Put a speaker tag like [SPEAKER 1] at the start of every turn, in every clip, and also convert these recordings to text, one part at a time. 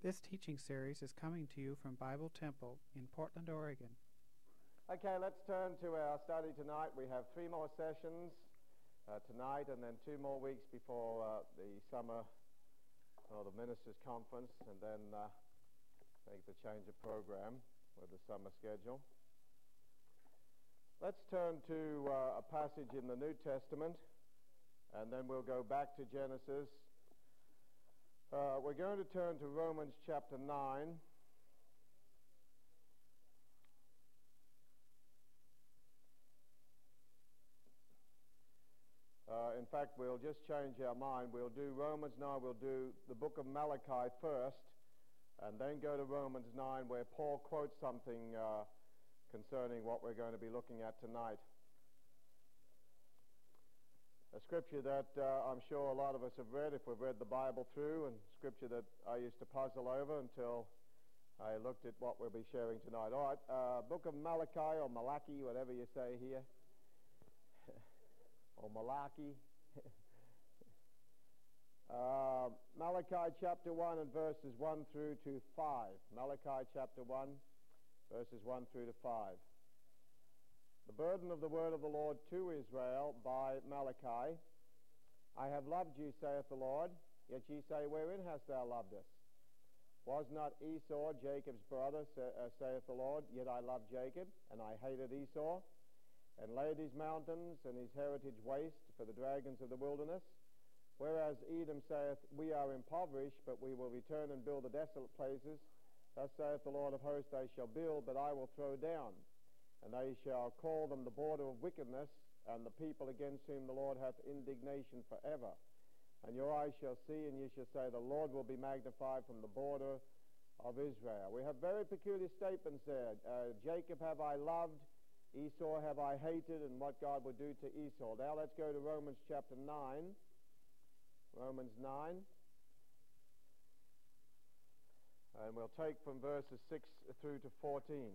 [SPEAKER 1] This teaching series is coming to you from Bible Temple in Portland, Oregon.
[SPEAKER 2] Okay, let's turn to our study tonight. We have three more sessions uh, tonight and then two more weeks before uh, the summer or the ministers' conference and then uh, make the change of program with the summer schedule. Let's turn to uh, a passage in the New Testament and then we'll go back to Genesis uh, we're going to turn to Romans chapter 9. Uh, in fact, we'll just change our mind. We'll do Romans 9, we'll do the book of Malachi first, and then go to Romans 9 where Paul quotes something uh, concerning what we're going to be looking at tonight a scripture that uh, I'm sure a lot of us have read if we've read the Bible through, and scripture that I used to puzzle over until I looked at what we'll be sharing tonight. All right, uh, book of Malachi or Malachi, whatever you say here, or Malachi. uh, Malachi chapter 1 and verses 1 through to 5. Malachi chapter 1, verses 1 through to 5. The burden of the word of the Lord to Israel by Malachi. I have loved you, saith the Lord. Yet ye say, Wherein hast thou loved us? Was not Esau Jacob's brother, uh, saith the Lord? Yet I loved Jacob, and I hated Esau, and laid his mountains and his heritage waste for the dragons of the wilderness. Whereas Edom saith, We are impoverished, but we will return and build the desolate places. Thus saith the Lord of hosts, They shall build, but I will throw down and they shall call them the border of wickedness, and the people against whom the Lord hath indignation forever. And your eyes shall see, and ye shall say, The Lord will be magnified from the border of Israel. We have very peculiar statements there. Uh, Jacob have I loved, Esau have I hated, and what God would do to Esau. Now let's go to Romans chapter 9. Romans 9. And we'll take from verses 6 through to 14.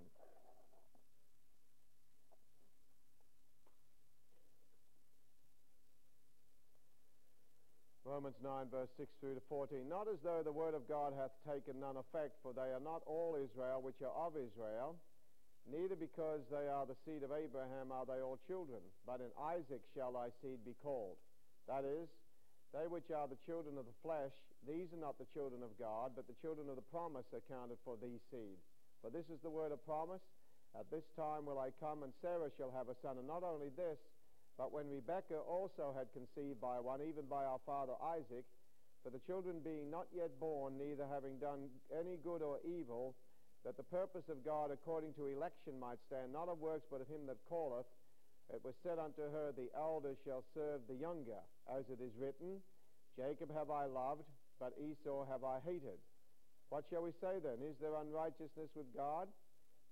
[SPEAKER 2] Romans 9, verse 6 through to 14. Not as though the word of God hath taken none effect, for they are not all Israel which are of Israel, neither because they are the seed of Abraham are they all children, but in Isaac shall thy seed be called. That is, they which are the children of the flesh, these are not the children of God, but the children of the promise are counted for these seed. For this is the word of promise. At this time will I come, and Sarah shall have a son. And not only this, but when Rebekah also had conceived by one, even by our father Isaac, for the children being not yet born, neither having done any good or evil, that the purpose of God according to election might stand, not of works, but of him that calleth, it was said unto her, The elder shall serve the younger, as it is written, Jacob have I loved, but Esau have I hated. What shall we say then? Is there unrighteousness with God?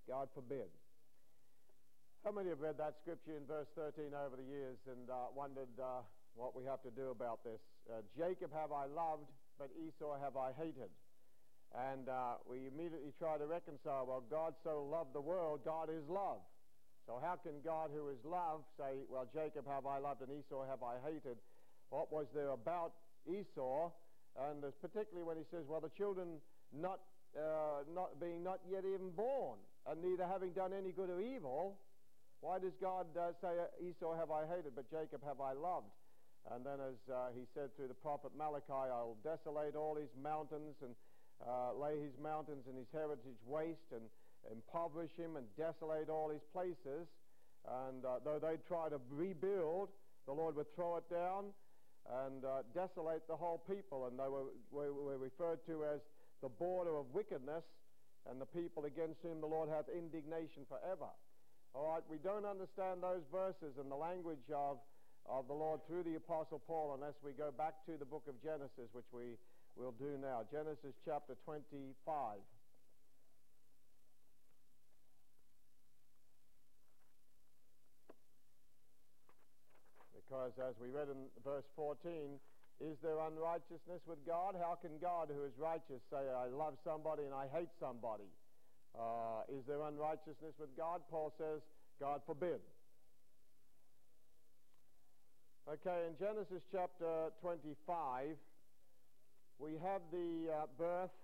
[SPEAKER 2] God forbid. How many have read that scripture in verse 13 over the years and uh, wondered uh, what we have to do about this? Uh, Jacob have I loved, but Esau have I hated. And uh, we immediately try to reconcile, well, God so loved the world, God is love. So how can God who is love say, well, Jacob have I loved and Esau have I hated? What was there about Esau? And particularly when he says, well, the children not, uh, not being not yet even born, and neither having done any good or evil, why does God uh, say, Esau have I hated, but Jacob have I loved? And then as uh, he said through the prophet Malachi, I'll desolate all his mountains and uh, lay his mountains and his heritage waste and impoverish him and desolate all his places. And uh, though they'd try to rebuild, the Lord would throw it down and uh, desolate the whole people. And they were, were referred to as the border of wickedness and the people against whom the Lord hath indignation forever. All right, we don't understand those verses and the language of, of the Lord through the Apostle Paul unless we go back to the book of Genesis, which we will do now. Genesis chapter 25. Because as we read in verse 14, is there unrighteousness with God? How can God, who is righteous, say, I love somebody and I hate somebody? Uh, is there unrighteousness with God? Paul says, God forbid. Okay, in Genesis chapter 25, we have the uh, birth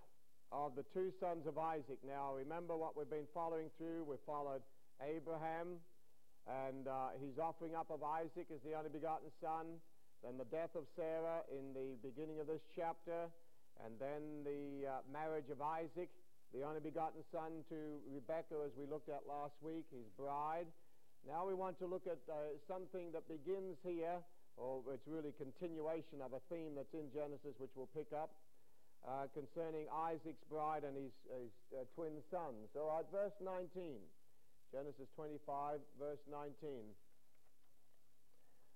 [SPEAKER 2] of the two sons of Isaac. Now, remember what we've been following through. We followed Abraham and uh, his offering up of Isaac as the only begotten son, then the death of Sarah in the beginning of this chapter, and then the uh, marriage of Isaac, the only begotten son, to Rebekah, as we looked at last week, his bride. Now we want to look at uh, something that begins here, or it's really continuation of a theme that's in Genesis, which we'll pick up, uh, concerning Isaac's bride and his, his uh, twin sons. All right, verse 19. Genesis 25, verse 19.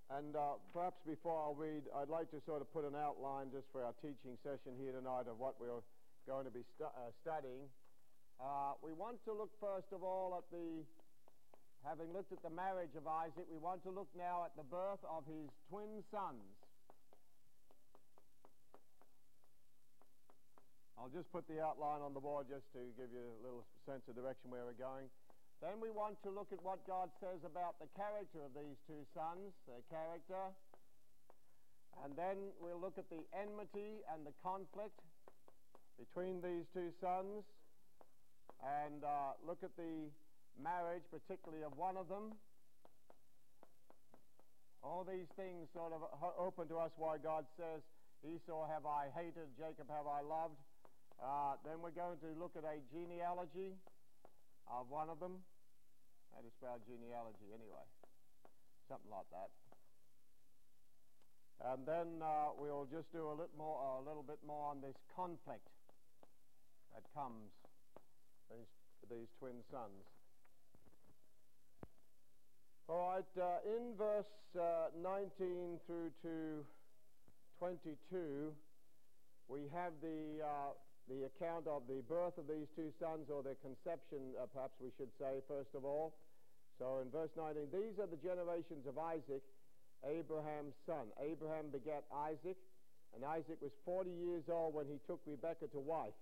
[SPEAKER 2] And uh, perhaps before I read, I'd like to sort of put an outline just for our teaching session here tonight of what we're going to be stu- uh, studying. Uh, we want to look first of all at the, having looked at the marriage of Isaac, we want to look now at the birth of his twin sons. I'll just put the outline on the board just to give you a little sense of direction where we're going. Then we want to look at what God says about the character of these two sons, their character. And then we'll look at the enmity and the conflict between these two sons and uh, look at the marriage, particularly of one of them. All these things sort of open to us why God says, Esau have I hated, Jacob have I loved. Uh, then we're going to look at a genealogy of one of them. How you spell genealogy anyway? Something like that. And then uh, we'll just do a little more, a little bit more on this conflict that comes these these twin sons. All right, uh, in verse uh, 19 through to 22, we have the uh, the account of the birth of these two sons, or their conception, uh, perhaps we should say, first of all. So in verse 19, these are the generations of Isaac, Abraham's son. Abraham begat Isaac, and Isaac was 40 years old when he took Rebekah to wife,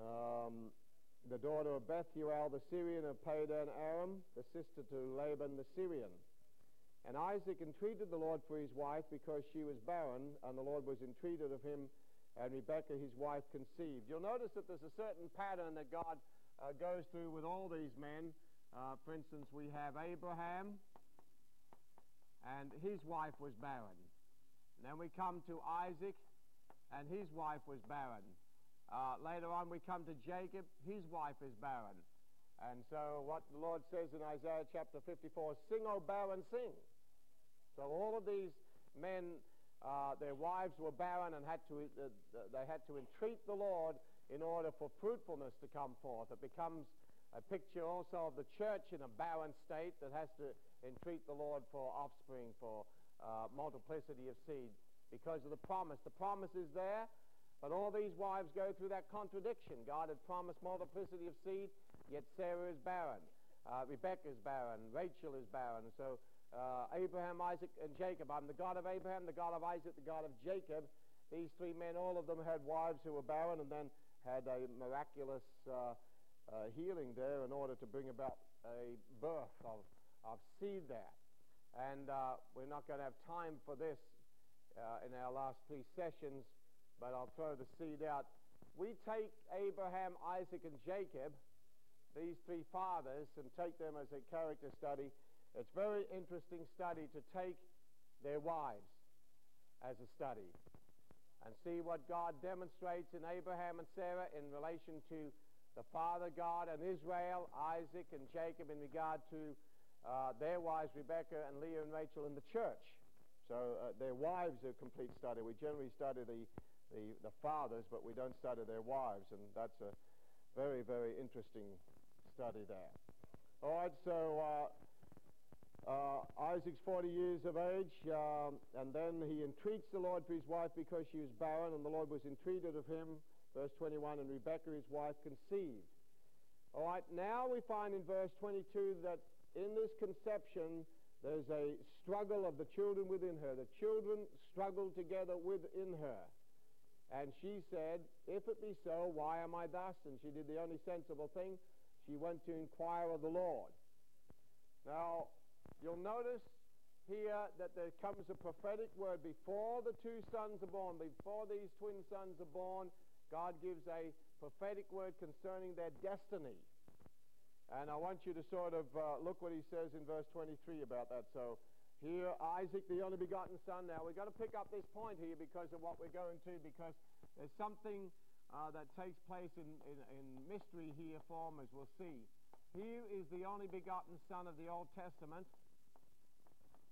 [SPEAKER 2] um, the daughter of Bethuel the Syrian of Padan Aram, the sister to Laban the Syrian. And Isaac entreated the Lord for his wife because she was barren, and the Lord was entreated of him and Rebekah, his wife, conceived. You'll notice that there's a certain pattern that God uh, goes through with all these men. Uh, for instance, we have Abraham, and his wife was barren. And then we come to Isaac, and his wife was barren. Uh, later on, we come to Jacob, his wife is barren. And so, what the Lord says in Isaiah chapter 54 sing, O barren, sing. So, all of these men uh, their wives were barren and had to, uh, they had to entreat the Lord in order for fruitfulness to come forth. It becomes a picture also of the church in a barren state that has to entreat the Lord for offspring, for uh, multiplicity of seed because of the promise. The promise is there, but all these wives go through that contradiction. God had promised multiplicity of seed, yet Sarah is barren. Uh, Rebecca is barren. Rachel is barren. So uh, Abraham, Isaac, and Jacob. I'm the God of Abraham, the God of Isaac, the God of Jacob. These three men, all of them had wives who were barren and then had a miraculous uh, uh, healing there in order to bring about a birth of, of seed there. And uh, we're not going to have time for this uh, in our last three sessions, but I'll throw the seed out. We take Abraham, Isaac, and Jacob, these three fathers, and take them as a character study it's very interesting study to take their wives as a study and see what God demonstrates in Abraham and Sarah in relation to the Father God and Israel, Isaac and Jacob in regard to uh, their wives, Rebecca and Leah and Rachel in the church. So uh, their wives are a complete study. We generally study the, the, the fathers, but we don't study their wives, and that's a very, very interesting study there. All right, so uh, uh, Isaac's 40 years of age, um, and then he entreats the Lord for his wife because she was barren, and the Lord was entreated of him. Verse 21, and Rebekah, his wife, conceived. All right, now we find in verse 22 that in this conception, there's a struggle of the children within her. The children struggled together within her. And she said, If it be so, why am I thus? And she did the only sensible thing. She went to inquire of the Lord. Now, You'll notice here that there comes a prophetic word before the two sons are born, before these twin sons are born, God gives a prophetic word concerning their destiny. And I want you to sort of uh, look what he says in verse 23 about that. So here, Isaac, the only begotten son. Now, we've got to pick up this point here because of what we're going to, because there's something uh, that takes place in, in, in mystery here for him, as we'll see. Here is the only begotten son of the Old Testament.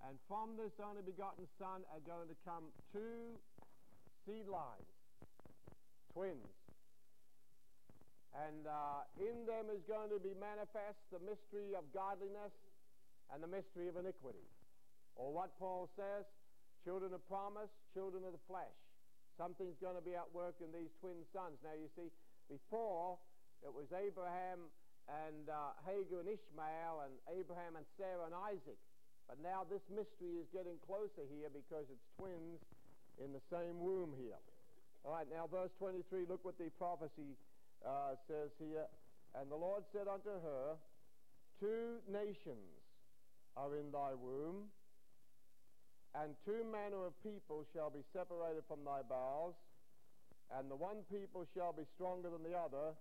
[SPEAKER 2] And from this only begotten son are going to come two seed lines, twins. And uh, in them is going to be manifest the mystery of godliness and the mystery of iniquity. Or what Paul says, children of promise, children of the flesh. Something's going to be at work in these twin sons. Now you see, before it was Abraham and uh, Hagar and Ishmael and Abraham and Sarah and Isaac. But now this mystery is getting closer here because it's twins in the same womb here. All right, now verse 23, look what the prophecy uh, says here, And the Lord said unto her, Two nations are in thy womb, and two manner of people shall be separated from thy bowels, and the one people shall be stronger than the other,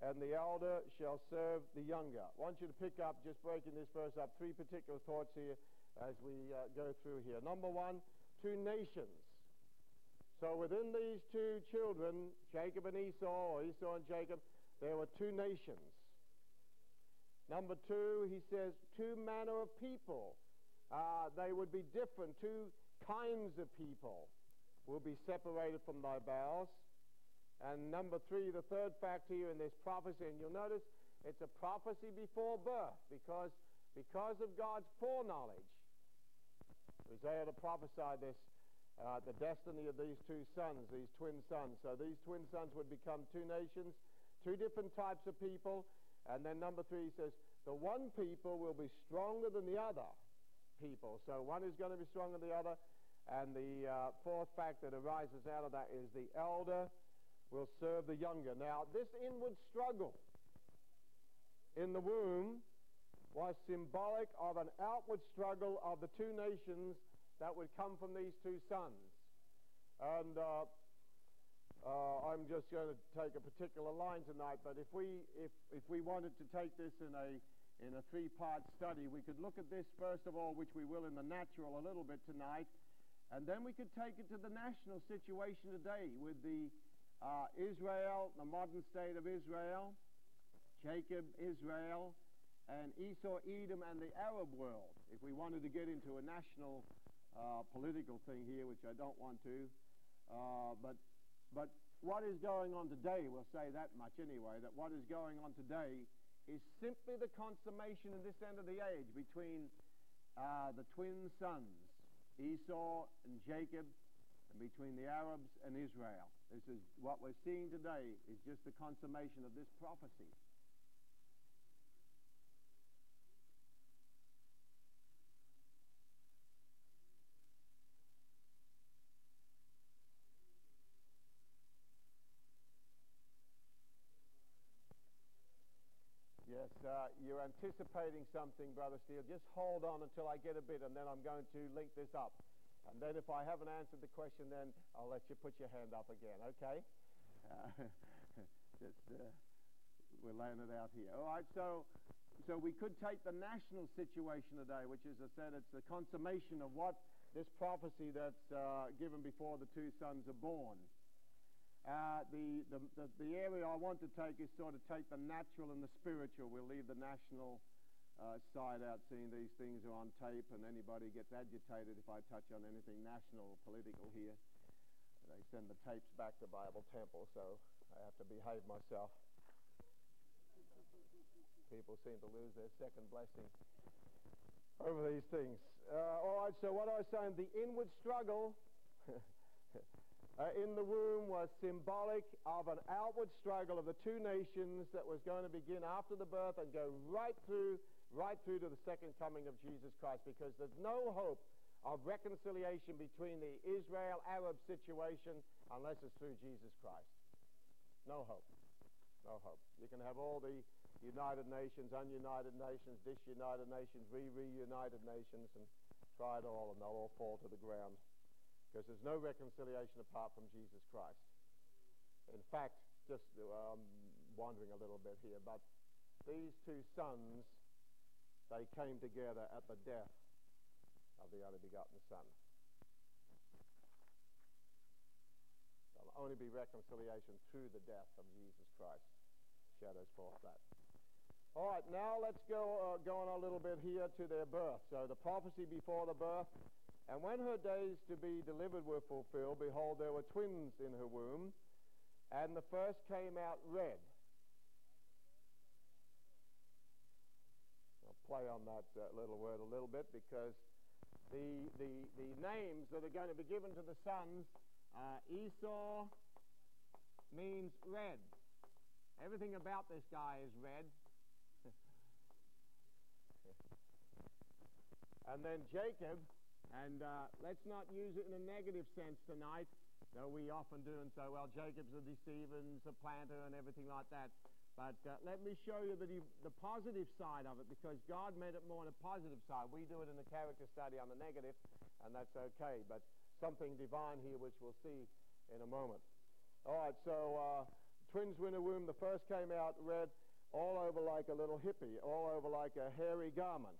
[SPEAKER 2] and the elder shall serve the younger. I want you to pick up, just breaking this verse up, three particular thoughts here as we uh, go through here. Number one, two nations. So within these two children, Jacob and Esau, or Esau and Jacob, there were two nations. Number two, he says, two manner of people. Uh, they would be different. Two kinds of people will be separated from thy bowels. And number three, the third fact here in this prophecy, and you'll notice it's a prophecy before birth because, because of God's foreknowledge. Isaiah prophesied this uh, the destiny of these two sons, these twin sons. So these twin sons would become two nations, two different types of people. And then number three says, the one people will be stronger than the other people. So one is going to be stronger than the other. And the uh, fourth fact that arises out of that is the elder will serve the younger. Now, this inward struggle in the womb was symbolic of an outward struggle of the two nations that would come from these two sons. And uh, uh, I'm just going to take a particular line tonight, but if we, if, if we wanted to take this in a, in a three-part study, we could look at this first of all, which we will in the natural a little bit tonight, and then we could take it to the national situation today with the uh, Israel, the modern state of Israel, Jacob, Israel, and Esau, Edom, and the Arab world. If we wanted to get into a national uh, political thing here, which I don't want to. Uh, but, but what is going on today, we'll say that much anyway, that what is going on today is simply the consummation of this end of the age between uh, the twin sons, Esau and Jacob, and between the Arabs and Israel. This is what we're seeing today is just the consummation of this prophecy. uh, you're anticipating something, Brother Steele, just hold on until I get a bit, and then I'm going to link this up. And then if I haven't answered the question, then I'll let you put your hand up again, okay? Uh, just, uh, we're laying it out here. All right, so, so we could take the national situation today, which, as I said, it's the consummation of what this prophecy that's uh, given before the two sons are born. Uh, the, the, the, the, area I want to take is sort of take the natural and the spiritual. We'll leave the national uh, side out, seeing these things are on tape, and anybody gets agitated if I touch on anything national or political here. They send the tapes back to Bible Temple, so I have to behave myself. People seem to lose their second blessing over these things. Uh, all right, so what I was saying, the inward struggle uh, in the womb was symbolic of an outward struggle of the two nations that was going to begin after the birth and go right through, right through to the second coming of Jesus Christ because there's no hope of reconciliation between the Israel-Arab situation unless it's through Jesus Christ. No hope. No hope. You can have all the United Nations, ununited nations, disunited nations, re-reunited nations, and try it all, and they'll all fall to the ground because there's no reconciliation apart from Jesus Christ. In fact, just um, wandering a little bit here, but these two sons, they came together at the death of the only begotten Son. There'll only be reconciliation through the death of Jesus Christ. Shadows forth that. All right, now let's go, uh, go on a little bit here to their birth. So the prophecy before the birth. And when her days to be delivered were fulfilled, behold, there were twins in her womb, and the first came out red. I'll play on that uh, little word a little bit because the, the, the names that are going to be given to the sons, Esau means red. Everything about this guy is red. and then Jacob, and uh, let's not use it in a negative sense tonight, though we often do and say, well, Jacob's a deceiver and planter, and everything like that. But uh, let me show you the, the positive side of it because God made it more on a positive side. We do it in the character study on the negative, and that's okay. But something divine here, which we'll see in a moment. All right, so uh, twins winter womb, the first came out red, all over like a little hippie, all over like a hairy garment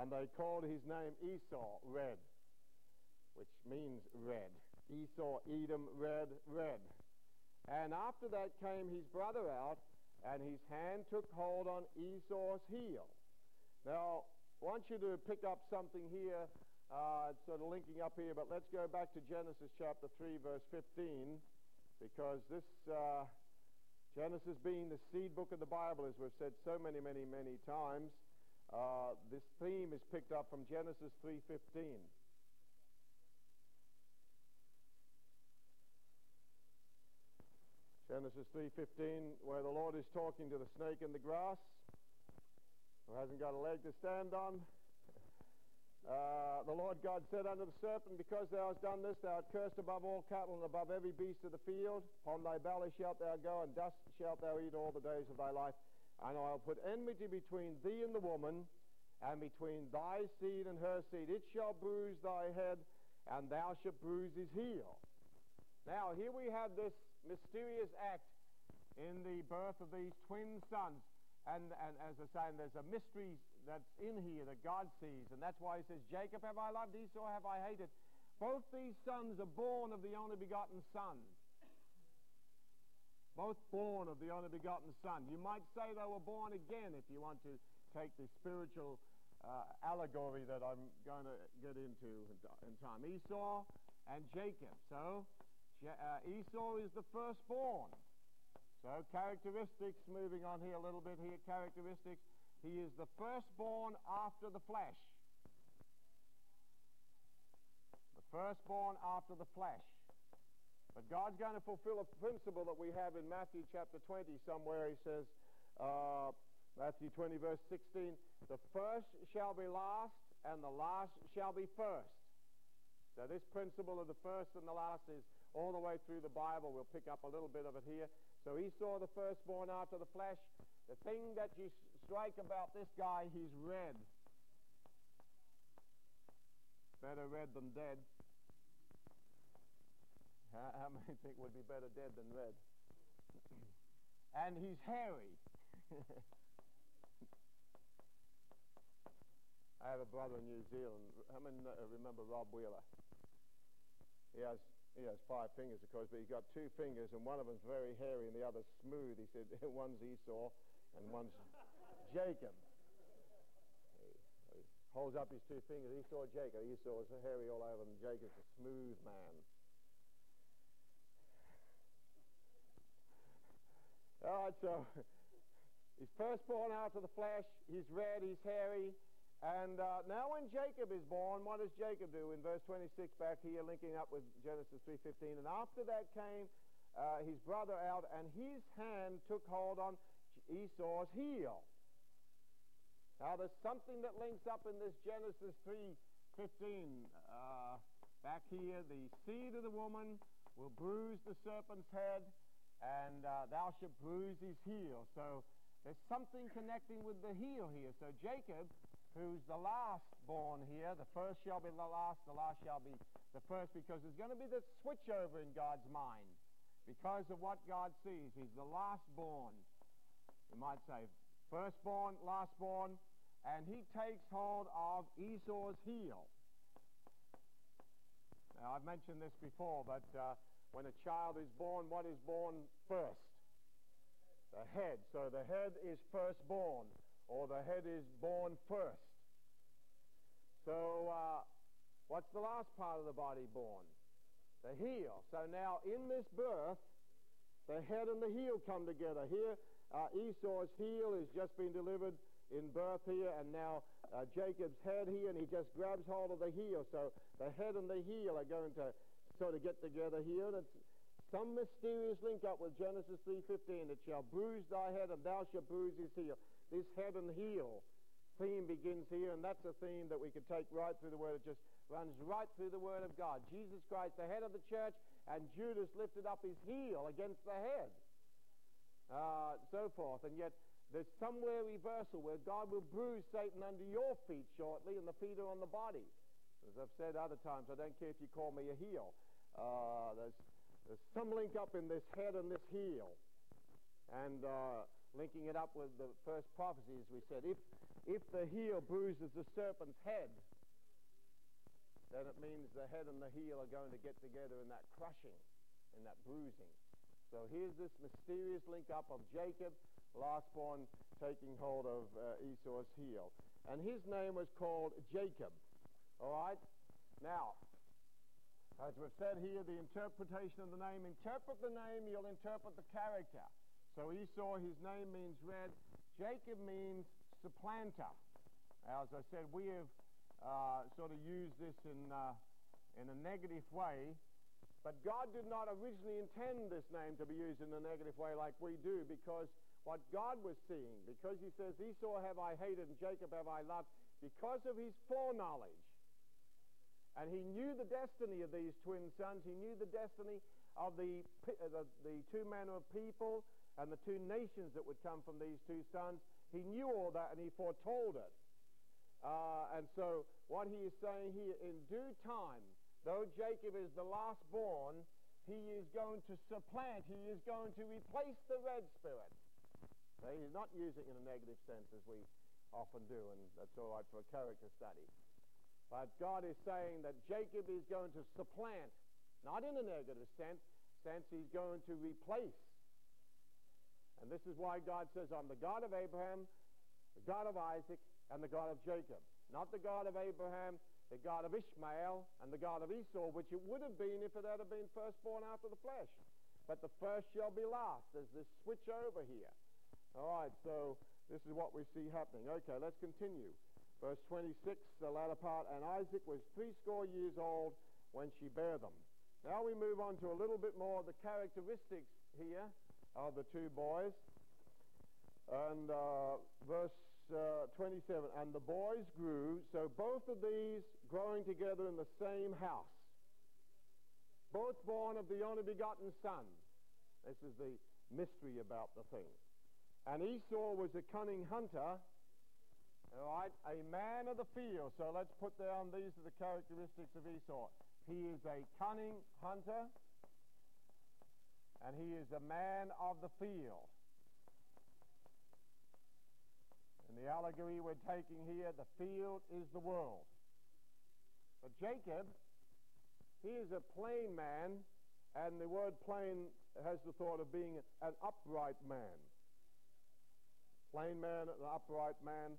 [SPEAKER 2] and they called his name Esau, red, which means red. Esau, Edom, red, red. And after that came his brother out, and his hand took hold on Esau's heel. Now, I want you to pick up something here. Uh, sort of linking up here, but let's go back to Genesis chapter 3, verse 15, because this uh, Genesis being the seed book of the Bible, as we've said so many, many, many times, uh, this theme is picked up from Genesis 3.15. Genesis 3.15, where the Lord is talking to the snake in the grass, who hasn't got a leg to stand on. Uh, the Lord God said unto the serpent, Because thou hast done this, thou art cursed above all cattle and above every beast of the field. Upon thy belly shalt thou go, and dust shalt thou eat all the days of thy life. And I'll put enmity between thee and the woman, and between thy seed and her seed. It shall bruise thy head, and thou shalt bruise his heel. Now, here we have this mysterious act in the birth of these twin sons. And, and as I say, there's a mystery that's in here that God sees. And that's why he says, Jacob have I loved, Esau have I hated. Both these sons are born of the only begotten Son both born of the only begotten Son. You might say they were born again if you want to take the spiritual uh, allegory that I'm going to get into in time. Esau and Jacob. So uh, Esau is the firstborn. So characteristics, moving on here a little bit here, characteristics. He is the firstborn after the flesh. The firstborn after the flesh. But God's going to fulfill a principle that we have in Matthew chapter 20 somewhere. He says, uh, Matthew 20, verse 16, the first shall be last, and the last shall be first. So this principle of the first and the last is all the way through the Bible. We'll pick up a little bit of it here. So Esau the firstborn after the flesh. The thing that you strike about this guy, he's red. Better red than dead. How, how many think would be better dead than red? and he's hairy. I have a brother in New Zealand. How many uh, remember Rob Wheeler? He has he has five fingers, of course, but he's got two fingers, and one of them's very hairy and the other's smooth. He said one's Esau and one's Jacob. He, holds up his two fingers. Esau, Jacob. Esau is hairy all over, and Jacob's a smooth man. All right, so he's firstborn out of the flesh. He's red, he's hairy. And uh, now when Jacob is born, what does Jacob do? In verse 26 back here, linking up with Genesis 3.15. And after that came uh, his brother out, and his hand took hold on Esau's heel. Now there's something that links up in this Genesis 3.15. Uh, back here, the seed of the woman will bruise the serpent's head, and uh, thou shalt bruise his heel. So there's something connecting with the heel here. So Jacob, who's the last born here, the first shall be the last, the last shall be the first, because there's going to be this switch over in God's mind. because of what God sees. He's the last born, you might say, firstborn, last born, and he takes hold of Esau's heel. Now, I've mentioned this before, but uh, when a child is born, what is born first? The head. So the head is firstborn, or the head is born first. So, uh, what's the last part of the body born? The heel. So now, in this birth, the head and the heel come together. Here, uh, Esau's heel is just been delivered in birth here, and now uh, Jacob's head here, and he just grabs hold of the heel. So the head and the heel are going to sort of get together here. It's some mysterious link up with Genesis 3.15. It shall bruise thy head, and thou shalt bruise his heel. This head and heel theme begins here, and that's a theme that we could take right through the Word. It just runs right through the Word of God. Jesus Christ, the head of the church, and Judas lifted up his heel against the head. Uh, so forth. And yet, there's somewhere reversal where God will bruise Satan under your feet shortly, and the feet are on the body. As I've said other times, I don't care if you call me a heel. Uh, there's, there's some link up in this head and this heel. And uh, linking it up with the first prophecy, as we said, if if the heel bruises the serpent's head, then it means the head and the heel are going to get together in that crushing, in that bruising. So here's this mysterious link up of Jacob, last born, taking hold of uh, Esau's heel. And his name was called Jacob. All right? Now, as we've said here, the interpretation of the name, interpret the name, you'll interpret the character. So Esau, his name means red. Jacob means supplanter. As I said, we have uh, sort of used this in, uh, in a negative way, but God did not originally intend this name to be used in a negative way like we do because what God was seeing, because he says, Esau have I hated and Jacob have I loved, because of his foreknowledge. And he knew the destiny of these twin sons. He knew the destiny of the, the, the two manner of people and the two nations that would come from these two sons. He knew all that and he foretold it. Uh, and so what he is saying here, in due time, though Jacob is the last born, he is going to supplant, he is going to replace the red spirit. So he's not using it in a negative sense as we often do, and that's all right for a character study. But God is saying that Jacob is going to supplant, not in a negative sense, sense he's going to replace and this is why God says, I'm the God of Abraham, the God of Isaac, and the God of Jacob. Not the God of Abraham, the God of Ishmael, and the God of Esau, which it would have been if it had been firstborn after the flesh. But the first shall be last. There's this switch over here. All right, so this is what we see happening. Okay, let's continue. Verse 26, the latter part, and Isaac was threescore years old when she bare them. Now we move on to a little bit more of the characteristics here of the two boys. And uh, verse uh, 27, and the boys grew, so both of these growing together in the same house, both born of the only begotten Son. This is the mystery about the thing. And Esau was a cunning hunter, all right, a man of the field. So let's put down these are the characteristics of Esau. He is a cunning hunter and he is a man of the field. In the allegory we're taking here, the field is the world. But Jacob, he is a plain man, and the word plain has the thought of being an upright man. Plain man, an upright man,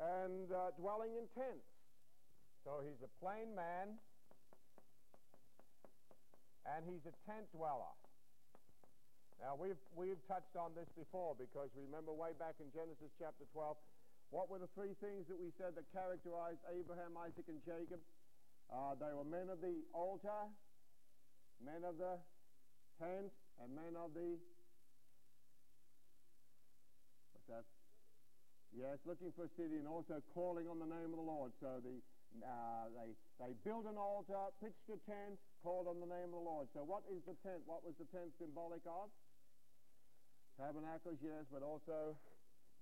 [SPEAKER 2] and uh, dwelling in tents. So he's a plain man, and he's a tent dweller. Now, we've, we've touched on this before because remember way back in Genesis chapter 12, what were the three things that we said that characterized Abraham, Isaac, and Jacob? Uh, they were men of the altar, men of the tent, and men of the. What's that? Yes, looking for a city and also calling on the name of the Lord. So the, uh, they, they built an altar, pitched a tent, called on the name of the Lord. So what is the tent? What was the tent symbolic of? Tabernacles, yes, but also,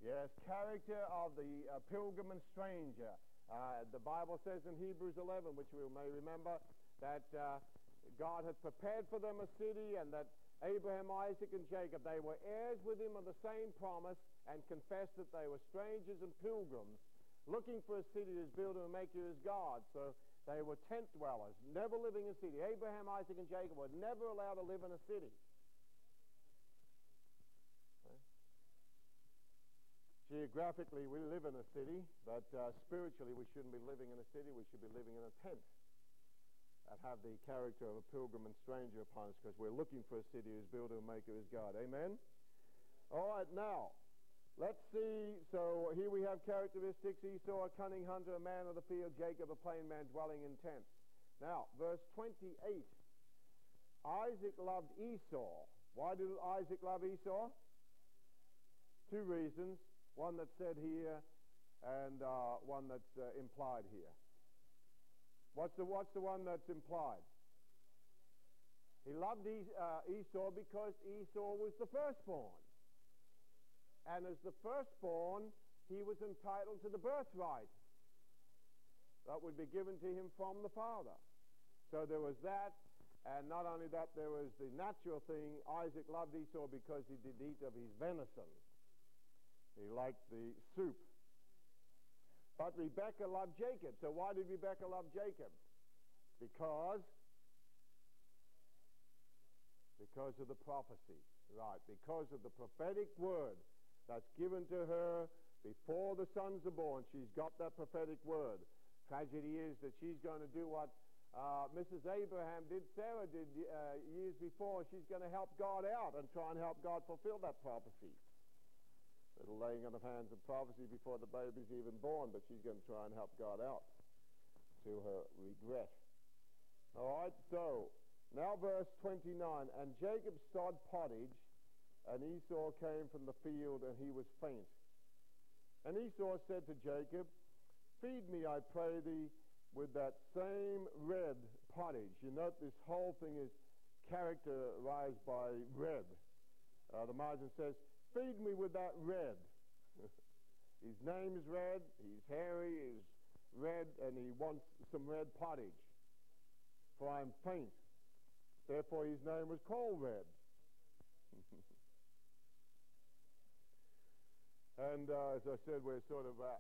[SPEAKER 2] yes, character of the uh, pilgrim and stranger. Uh, the Bible says in Hebrews 11, which we may remember, that uh, God had prepared for them a city and that Abraham, Isaac, and Jacob, they were heirs with him of the same promise and confessed that they were strangers and pilgrims looking for a city to build and make it as God. So they were tent dwellers, never living in a city. Abraham, Isaac, and Jacob were never allowed to live in a city. Geographically, we live in a city, but uh, spiritually, we shouldn't be living in a city. We should be living in a tent that have the character of a pilgrim and stranger upon us because we're looking for a city whose builder and maker is God. Amen? All right, now, let's see. So here we have characteristics Esau, a cunning hunter, a man of the field, Jacob, a plain man dwelling in tents. Now, verse 28. Isaac loved Esau. Why did Isaac love Esau? Two reasons one that's said here and uh, one that's uh, implied here. What's the, what's the one that's implied? He loved uh, Esau because Esau was the firstborn. And as the firstborn, he was entitled to the birthright that would be given to him from the father. So there was that, and not only that, there was the natural thing. Isaac loved Esau because he did eat of his venison. He liked the soup. But Rebekah loved Jacob. So why did Rebekah love Jacob? Because because of the prophecy. Right, because of the prophetic word that's given to her before the sons are born. She's got that prophetic word. Tragedy is that she's going to do what uh, Mrs. Abraham did, Sarah did uh, years before. She's going to help God out and try and help God fulfill that prophecy little laying on of hands of prophecy before the baby's even born, but she's going to try and help God out to her regret. All right, so now verse 29. And Jacob sod pottage, and Esau came from the field, and he was faint. And Esau said to Jacob, Feed me, I pray thee, with that same red pottage. You note this whole thing is characterized by red. Uh, the margin says, Feed me with that red. His name is red, he's hairy, he's red, and he wants some red pottage. For I am faint. Therefore his name was called red. And uh, as I said, we're sort of uh,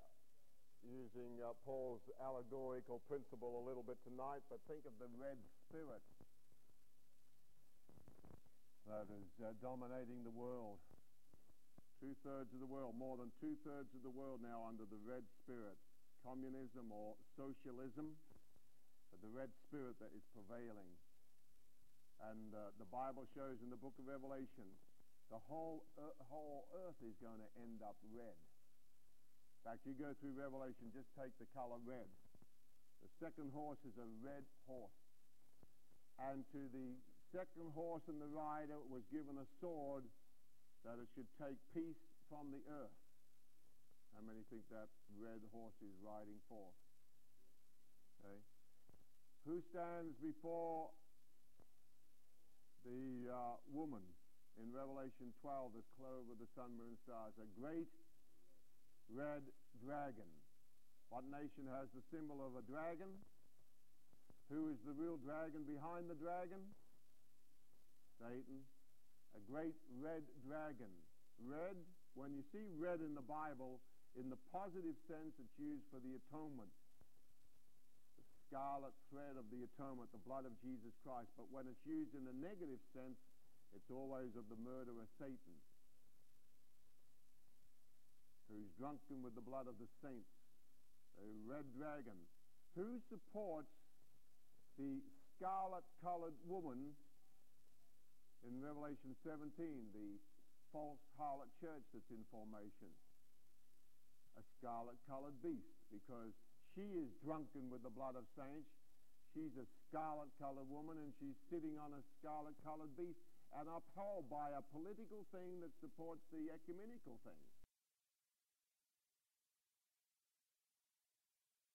[SPEAKER 2] using uh, Paul's allegorical principle a little bit tonight, but think of the red spirit that is uh, dominating the world. Two-thirds of the world, more than two-thirds of the world now under the red spirit, communism or socialism, but the red spirit that is prevailing. And uh, the Bible shows in the book of Revelation, the whole, uh, whole earth is going to end up red. In fact, you go through Revelation, just take the color red. The second horse is a red horse. And to the second horse and the rider was given a sword that it should take peace from the earth. How many think that red horse is riding forth? Okay. Who stands before the uh, woman in Revelation 12 that's clothed with the sun, moon, stars? A great red dragon. What nation has the symbol of a dragon? Who is the real dragon behind the dragon? Satan a great red dragon. Red, when you see red in the Bible, in the positive sense, it's used for the atonement. The scarlet thread of the atonement, the blood of Jesus Christ. But when it's used in the negative sense, it's always of the murderer Satan, who's drunken with the blood of the saints. A red dragon. Who supports the scarlet-colored woman in Revelation 17, the false harlot church that's in formation. A scarlet-colored beast, because she is drunken with the blood of saints. She's a scarlet-colored woman, and she's sitting on a scarlet-colored beast and upheld by a political thing that supports the ecumenical thing.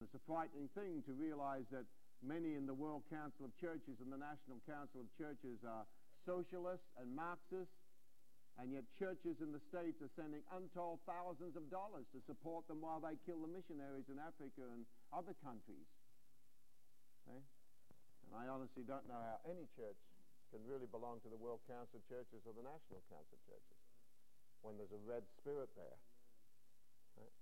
[SPEAKER 2] It's a frightening thing to realize that many in the World Council of Churches and the National Council of Churches are socialists and Marxists, and yet churches in the States are sending untold thousands of dollars to support them while they kill the missionaries in Africa and other countries. Okay? And I honestly don't know how any church can really belong to the World Council Churches or the National Council Churches when there's a red spirit there. Right?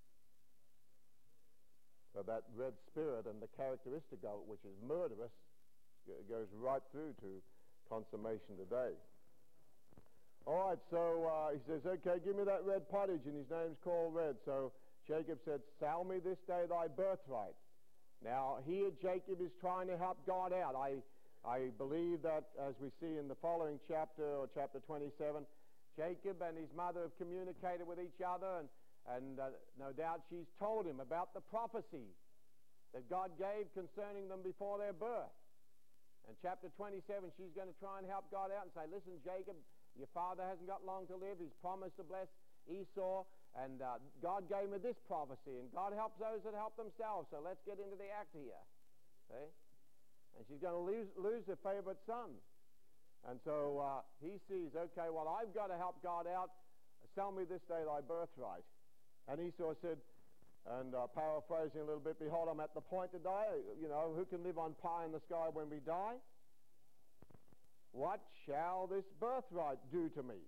[SPEAKER 2] So that red spirit and the characteristic of it, which is murderous, goes right through to consummation today. All right, so uh, he says, okay, give me that red pottage, and his name's called Red. So Jacob said, sell me this day thy birthright. Now, here Jacob is trying to help God out. I, I believe that, as we see in the following chapter, or chapter 27, Jacob and his mother have communicated with each other, and, and uh, no doubt she's told him about the prophecy that God gave concerning them before their birth. And chapter 27, she's going to try and help God out and say, listen, Jacob, your father hasn't got long to live. He's promised to bless Esau. And uh, God gave me this prophecy. And God helps those that help themselves. So let's get into the act here. See? And she's going to lose, lose her favorite son. And so uh, he sees, okay, well, I've got to help God out. Sell me this day thy birthright. And Esau said, and uh, paraphrasing a little bit, behold, I'm at the point to die. You know, who can live on pie in the sky when we die? What shall this birthright do to me?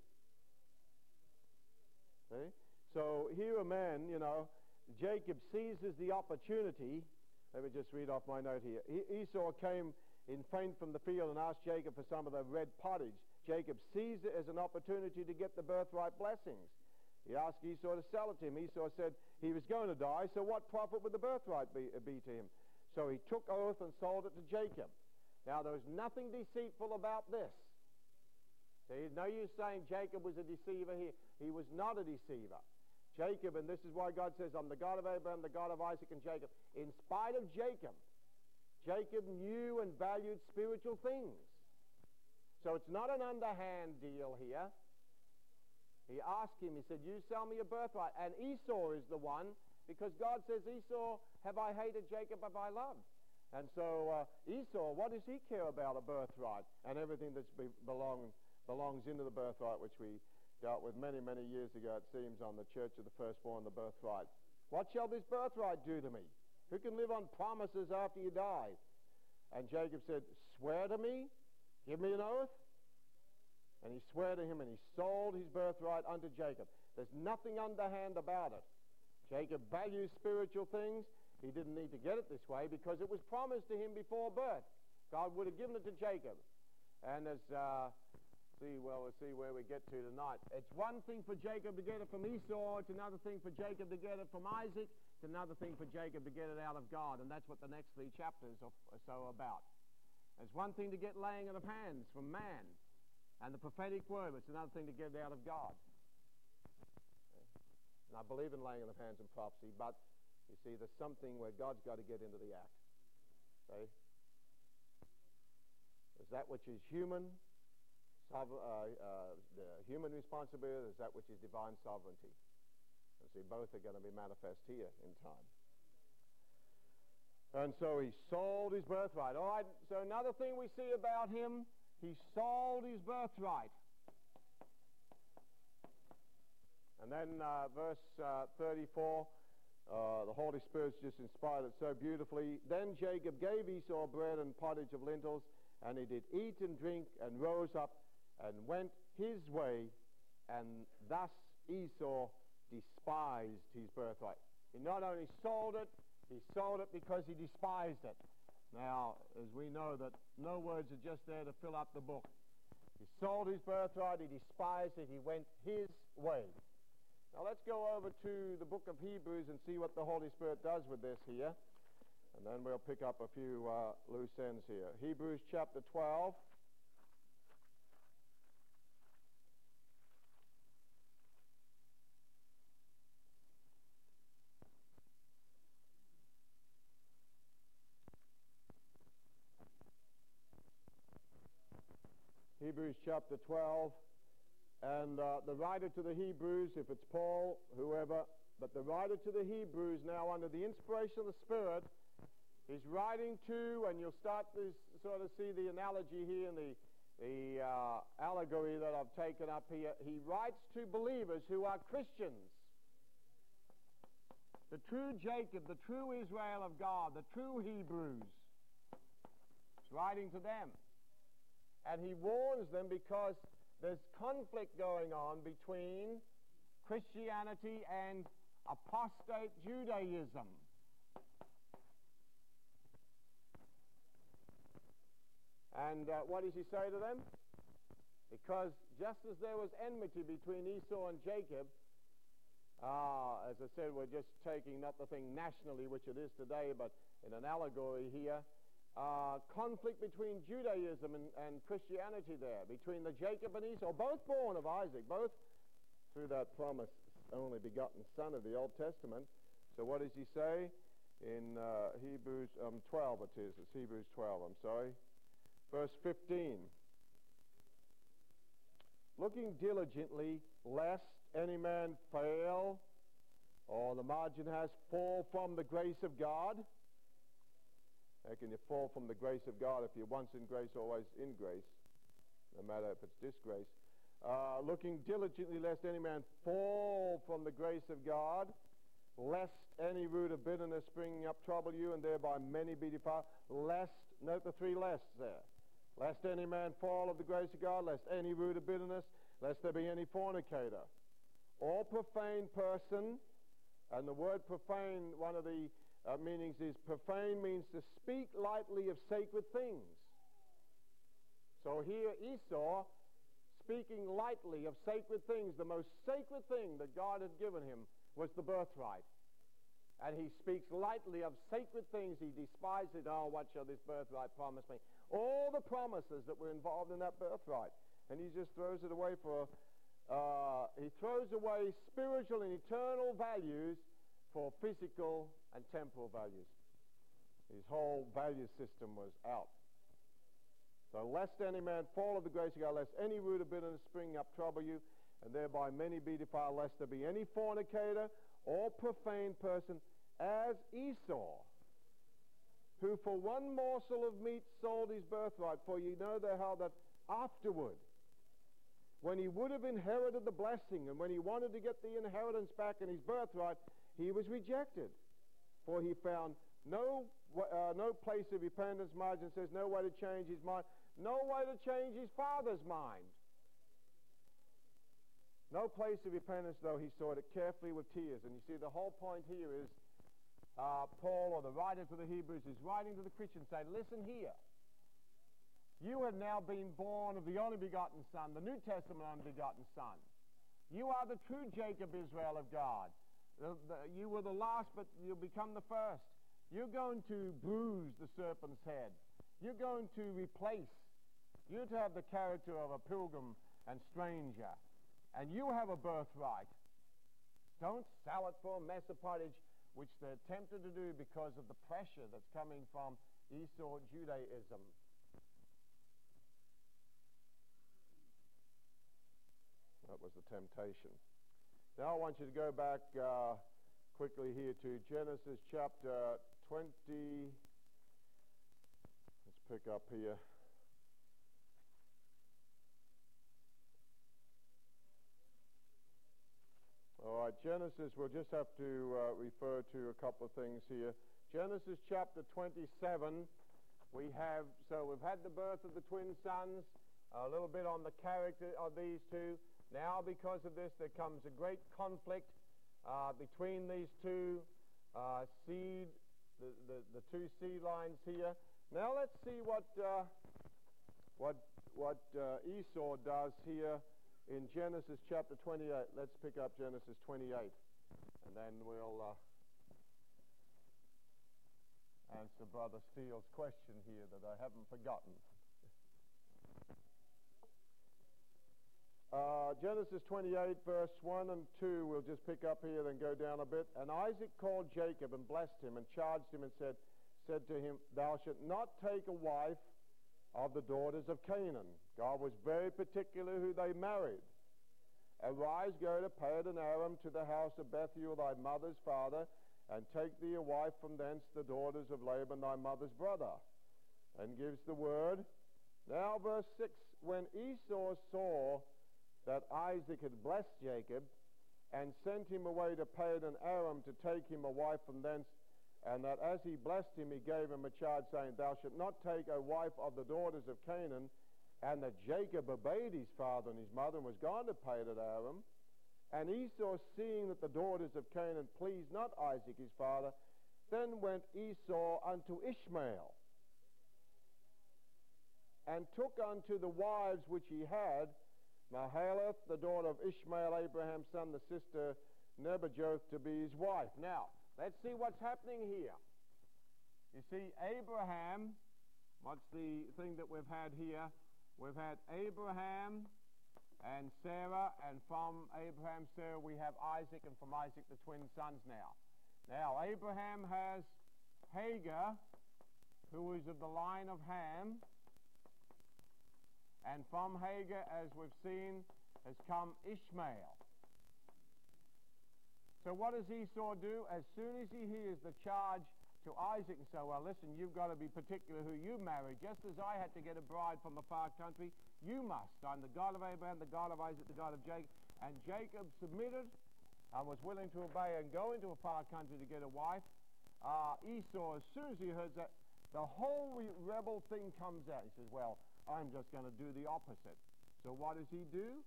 [SPEAKER 2] See? So here a man, you know, Jacob seizes the opportunity. Let me just read off my note here. Esau came in faint from the field and asked Jacob for some of the red pottage. Jacob seized it as an opportunity to get the birthright blessings. He asked Esau to sell it to him. Esau said he was going to die, so what profit would the birthright be, uh, be to him? So he took oath and sold it to Jacob. Now, there was nothing deceitful about this. There's no use saying Jacob was a deceiver here. He was not a deceiver. Jacob, and this is why God says, I'm the God of Abraham, the God of Isaac and Jacob. In spite of Jacob, Jacob knew and valued spiritual things. So it's not an underhand deal here. He asked him, he said, you sell me your birthright. And Esau is the one, because God says, Esau have I hated, Jacob have I loved. And so uh, Esau, what does he care about a birthright and everything that be, belong, belongs into the birthright, which we dealt with many, many years ago, it seems, on the church of the firstborn, the birthright. What shall this birthright do to me? Who can live on promises after you die? And Jacob said, Swear to me, give me an oath. And he swore to him, and he sold his birthright unto Jacob. There's nothing underhand about it. Jacob values spiritual things. He didn't need to get it this way because it was promised to him before birth. God would have given it to Jacob. And as uh, see, well, we'll see where we get to tonight. It's one thing for Jacob to get it from Esau. It's another thing for Jacob to get it from Isaac. It's another thing for Jacob to get it out of God. And that's what the next three chapters are, so about. It's one thing to get laying on of hands from man and the prophetic word. It's another thing to get it out of God. And I believe in laying of hands and prophecy, but you see, there's something where God's got to get into the act. Okay? Is that which is human, the human responsibility, is that which is divine sovereignty? And see, both are going to be manifest here in time. And so he sold his birthright. All right, so another thing we see about him, he sold his birthright. And then uh, verse uh, 34, uh, the Holy Spirit's just inspired it so beautifully. Then Jacob gave Esau bread and pottage of lentils, and he did eat and drink, and rose up and went his way, and thus Esau despised his birthright. He not only sold it, he sold it because he despised it. Now, as we know that no words are just there to fill up the book. He sold his birthright, he despised it, he went his way. Now let's go over to the book of Hebrews and see what the Holy Spirit does with this here. And then we'll pick up a few uh, loose ends here. Hebrews chapter 12. Hebrews chapter 12. And uh, the writer to the Hebrews, if it's Paul, whoever, but the writer to the Hebrews now under the inspiration of the Spirit is writing to, and you'll start to sort of see the analogy here and the, the uh, allegory that I've taken up here. He writes to believers who are Christians. The true Jacob, the true Israel of God, the true Hebrews. He's writing to them. And he warns them because there's conflict going on between Christianity and apostate Judaism. And uh, what does he say to them? Because just as there was enmity between Esau and Jacob, uh, as I said, we're just taking not the thing nationally, which it is today, but in an allegory here, uh, conflict between Judaism and, and, Christianity there, between the Jacob and Esau, both born of Isaac, both through that promise, only begotten son of the Old Testament. So what does he say? In uh, Hebrews um, 12 it is. It's Hebrews 12, I'm sorry. Verse 15. Looking diligently, lest any man fail, or the margin has fall from the grace of God. How can you fall from the grace of God if you're once in grace, always in grace, no matter if it's disgrace? Uh, looking diligently lest any man fall from the grace of God, lest any root of bitterness springing up trouble you, and thereby many be defiled. Lest, note the three lests there. Lest any man fall of the grace of God, lest any root of bitterness, lest there be any fornicator, or profane person. And the word profane, one of the uh, meanings is profane means to speak lightly of sacred things. So here Esau, speaking lightly of sacred things, the most sacred thing that God had given him was the birthright. And he speaks lightly of sacred things. He despises, oh, what shall this birthright promise me? All the promises that were involved in that birthright. And he just throws it away for, uh, he throws away spiritual and eternal values for physical and temporal values. His whole value system was out. So lest any man fall of the grace of God, lest any root of bitterness spring up trouble you, and thereby many be defiled, lest there be any fornicator or profane person as Esau, who for one morsel of meat sold his birthright. For you know the how that afterward, when he would have inherited the blessing, and when he wanted to get the inheritance back in his birthright, he was rejected. For he found no, uh, no place of repentance. Margin says no way to change his mind, no way to change his father's mind. No place of repentance, though he sought it carefully with tears. And you see, the whole point here is uh, Paul, or the writer to the Hebrews, is writing to the Christians saying, listen here. You have now been born of the only begotten Son, the New Testament only begotten Son. You are the true Jacob Israel of God. The, the, you were the last, but you'll become the first. You're going to bruise the serpent's head. You're going to replace. You're to have the character of a pilgrim and stranger. And you have a birthright. Don't sell it for a mess of pottage, which they're tempted to do because of the pressure that's coming from Esau Judaism. That was the temptation. Now I want you to go back uh, quickly here to Genesis chapter 20. Let's pick up here. All right, Genesis, we'll just have to uh, refer to a couple of things here. Genesis chapter 27, we have, so we've had the birth of the twin sons, a little bit on the character of these two. Now, because of this, there comes a great conflict uh, between these two uh, seed, the, the, the, two seed lines here. Now, let's see what, uh, what, what uh, Esau does here in Genesis chapter 28. Let's pick up Genesis 28, and then we'll uh, answer Brother Steele's question here that I haven't forgotten. Uh, Genesis 28, verse 1 and 2, we'll just pick up here and go down a bit. And Isaac called Jacob and blessed him and charged him and said, said to him, Thou shalt not take a wife of the daughters of Canaan. God was very particular who they married. Arise, go to Padan Aram to the house of Bethuel thy mother's father, and take thee a wife from thence, the daughters of Laban thy mother's brother. And gives the word. Now, verse 6 When Esau saw that Isaac had blessed Jacob and sent him away to Padan Aram to take him a wife from thence, and that as he blessed him, he gave him a charge, saying, Thou shalt not take a wife of the daughters of Canaan, and that Jacob obeyed his father and his mother and was gone to Padan-aram. And Esau, seeing that the daughters of Canaan pleased not Isaac his father, then went Esau unto Ishmael, and took unto the wives which he had Mahalath, the daughter of Ishmael, Abraham's son, the sister Nebajoth, to be his wife. Now, let's see what's happening here. You see, Abraham, what's the thing that we've had here? We've had Abraham and Sarah, and from Abraham, Sarah, we have Isaac, and from Isaac, the twin sons now. Now, Abraham has Hagar, who is of the line of Ham, and from Hagar, as we've seen, has come Ishmael. So what does Esau do? As soon as he hears the charge to Isaac and say, well, listen, you've got to be particular who you marry. Just as I had to get a bride from a far country, you must. I'm the God of Abraham, the God of Isaac, the God of Jacob. And Jacob submitted and was willing to obey and go into a far country to get a wife. Uh, Esau, as soon as he heard that, the whole rebel thing comes out. He says, well, I'm just going to do the opposite. So what does he do?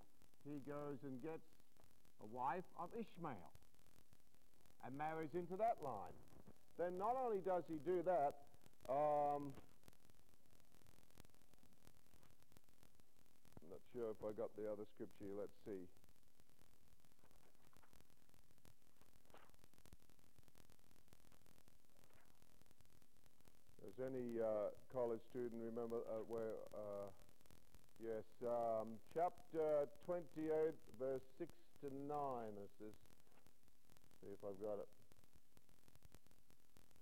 [SPEAKER 2] He goes and gets a wife of Ishmael and marries into that line then not only does he do that, um, I'm not sure if I got the other scripture. Let's see. Any uh, college student remember uh, where? Uh, yes, um, chapter 28, verse 6 to 9. Is this? See if I've got it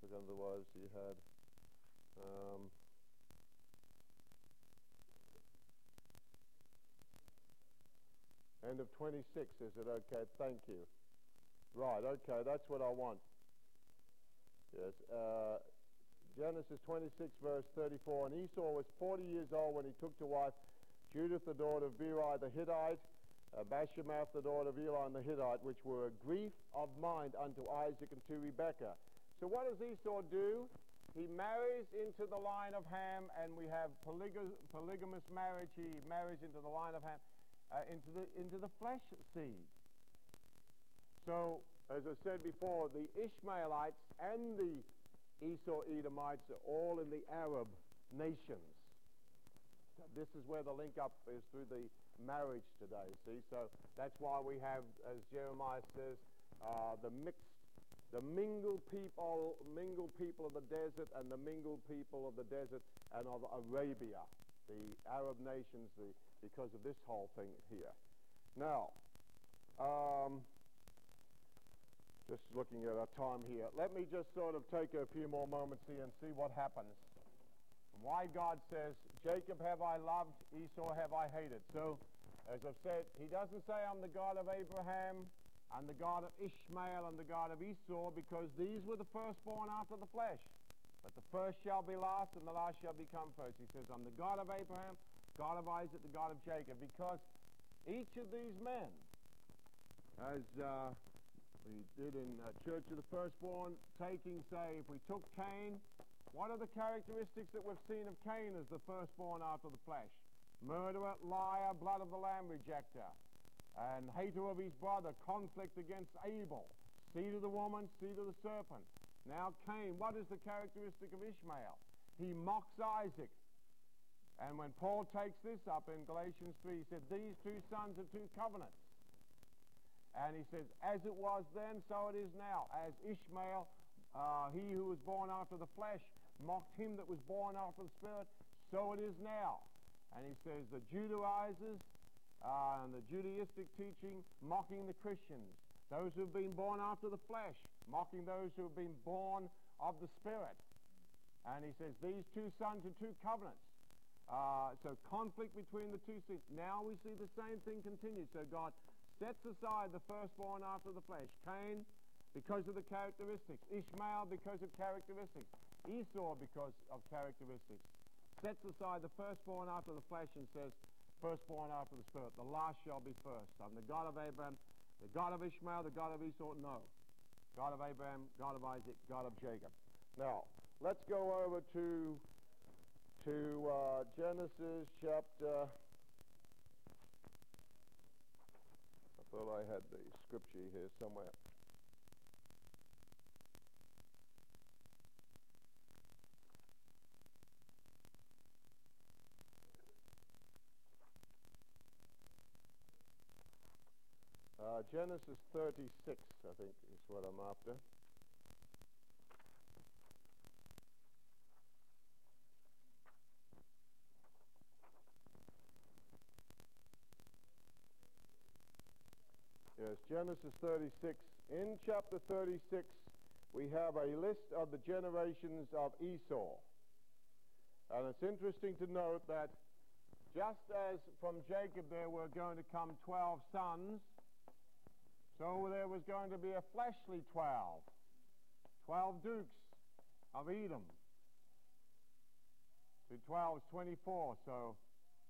[SPEAKER 2] because otherwise you had um, end of 26 is it okay thank you right okay that's what I want yes uh, Genesis 26 verse 34 and Esau was 40 years old when he took to wife Judith the daughter of Beeri the Hittite uh, the daughter of Elon the Hittite which were a grief of mind unto Isaac and to Rebekah so what does Esau do? He marries into the line of Ham, and we have polyg- polygamous marriage. He marries into the line of Ham, uh, into the into the flesh seed. So, as I said before, the Ishmaelites and the Esau Edomites are all in the Arab nations. So this is where the link up is through the marriage today. See, so that's why we have, as Jeremiah says, uh, the mixed the mingled people, mingled people of the desert and the mingled people of the desert and of Arabia, the Arab nations, the, because of this whole thing here. Now, um, just looking at our time here, let me just sort of take a few more moments here and see what happens. Why God says, Jacob have I loved, Esau have I hated. So, as I've said, he doesn't say, I'm the God of Abraham, and the God of Ishmael and the God of Esau, because these were the firstborn after the flesh. But the first shall be last, and the last shall become first. He says, I'm the God of Abraham, God of Isaac, the God of Jacob, because each of these men, has uh, we did in uh, Church of the Firstborn, taking, say, if we took Cain, what are the characteristics that we've seen of Cain as the firstborn after the flesh? Murderer, liar, blood of the lamb rejecter and hater of his brother, conflict against Abel, seed of the woman, seed of the serpent. Now Cain, what is the characteristic of Ishmael? He mocks Isaac. And when Paul takes this up in Galatians 3, he said, these two sons are two covenants. And he says, as it was then, so it is now. As Ishmael, uh, he who was born after the flesh, mocked him that was born after the spirit, so it is now. And he says, the Judaizers uh, and the Judaistic teaching mocking the Christians, those who have been born after the flesh, mocking those who have been born of the Spirit. And he says these two sons are two covenants. Uh, so conflict between the two seeds. Now we see the same thing continue. So God sets aside the firstborn after the flesh. Cain, because of the characteristics. Ishmael, because of characteristics. Esau, because of characteristics. Sets aside the firstborn after the flesh and says, firstborn after the Spirit. The last shall be first. I'm the God of Abraham, the God of Ishmael, the God of Esau. No. God of Abraham, God of Isaac, God of Jacob. Now, let's go over to to uh, Genesis chapter. Thought I had the scripture here somewhere. Uh, Genesis 36, I think, is what I'm after. Yes, Genesis 36. In chapter 36, we have a list of the generations of Esau. And it's interesting to note that just as from Jacob there were going to come 12 sons, so there was going to be a fleshly 12. 12 dukes of Edom. To 12 is 24, so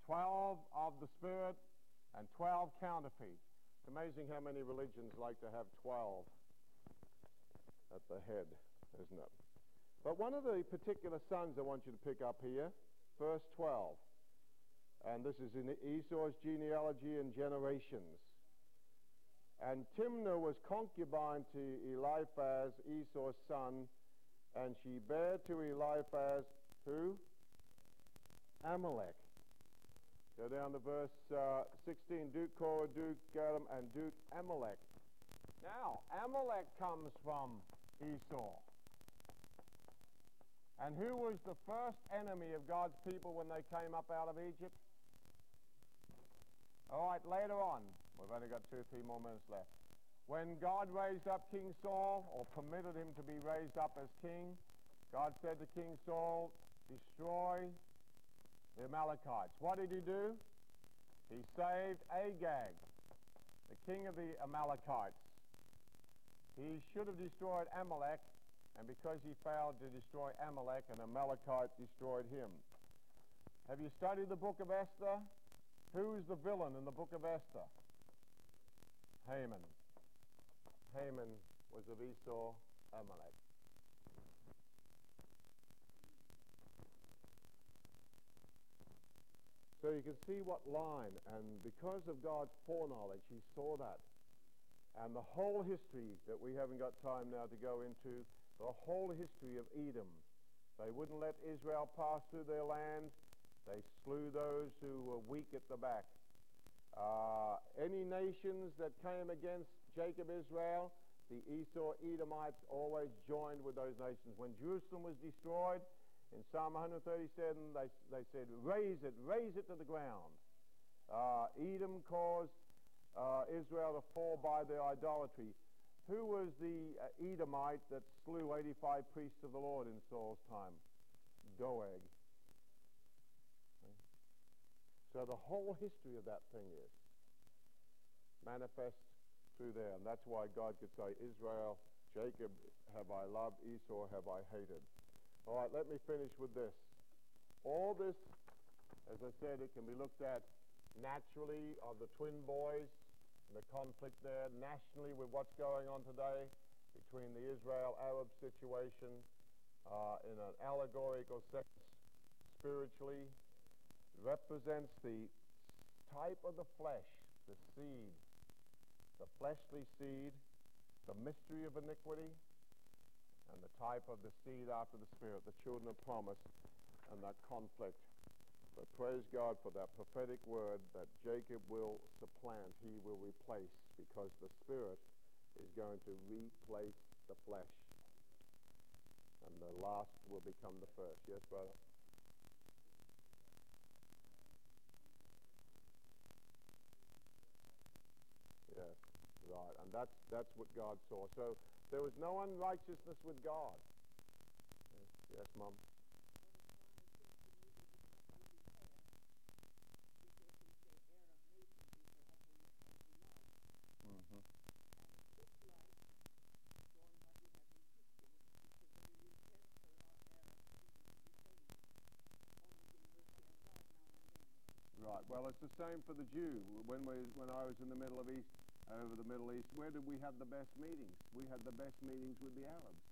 [SPEAKER 2] 12 of the Spirit and 12 counterfeit. Amazing how many religions like to have 12 at the head, isn't it? But one of the particular sons I want you to pick up here, verse 12. And this is in Esau's genealogy and generations. And Timnah was concubine to Eliphaz, Esau's son, and she bare to Eliphaz who? Amalek. Go down to verse uh, 16. Duke Korah, Duke Gatam, and Duke Amalek. Now, Amalek comes from Esau. And who was the first enemy of God's people when they came up out of Egypt? All right, later on. We've only got two or three more minutes left. When God raised up King Saul, or permitted him to be raised up as king, God said to King Saul, destroy the Amalekites. What did he do? He saved Agag, the king of the Amalekites. He should have destroyed Amalek, and because he failed to destroy Amalek, an Amalekite destroyed him. Have you studied the book of Esther? Who's the villain in the book of Esther? Haman. Haman was of Esau, Amalek. So you can see what line, and because of God's foreknowledge, he saw that. And the whole history that we haven't got time now to go into, the whole history of Edom. They wouldn't let Israel pass through their land. They slew those who were weak at the back. Uh, any nations that came against Jacob, Israel, the Esau Edomites always joined with those nations. When Jerusalem was destroyed, in Psalm 137, they, they said, raze it, raze it to the ground. Uh, Edom caused uh, Israel to fall by their idolatry. Who was the uh, Edomite that slew 85 priests of the Lord in Saul's time? Doeg. So the whole history of that thing is manifest through there. And that's why God could say, Israel, Jacob have I loved, Esau have I hated. All right, let me finish with this. All this, as I said, it can be looked at naturally of the twin boys and the conflict there, nationally with what's going on today between the Israel-Arab situation uh, in an allegorical sense, spiritually, represents the type of the flesh, the seed, the fleshly seed, the mystery of iniquity, and the type of the seed after the Spirit, the children of promise, and that conflict. But praise God for that prophetic word that Jacob will supplant, he will replace, because the Spirit is going to replace the flesh. And the last will become the first. Yes, brother? Yes, right. And that's, that's what God saw. So there was no unrighteousness with God. Yes, yes Mom. Mm-hmm. Right. Well, it's the same for the Jew. When we, when I was in the Middle of East, over the Middle East, where did we have the best meetings? We had the best meetings with the Arabs.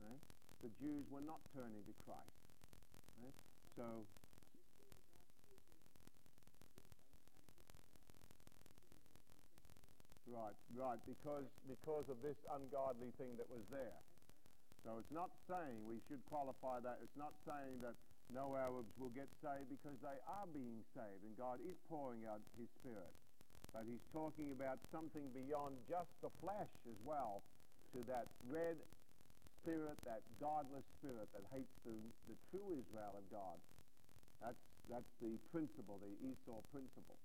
[SPEAKER 2] Right? The Jews were not turning to Christ. Right? So, right, right, because because of this ungodly thing that was there. So it's not saying we should qualify that. It's not saying that no Arabs will get saved because they are being saved and God is pouring out His Spirit. But He's talking about something beyond just the flesh as well, to that red spirit, that godless spirit that hates the, the true Israel of God. That's, that's the principle, the Esau principle.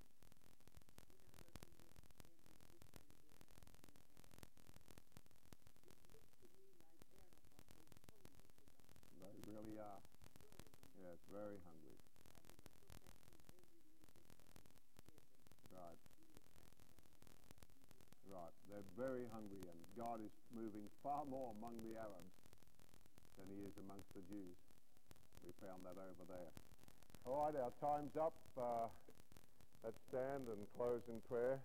[SPEAKER 2] They really are. Yes, very hungry. Right. They're very hungry, and God is moving far more among the Arabs than he is amongst the Jews. We found that over there. All right, our time's up. Uh, let's stand and close in prayer.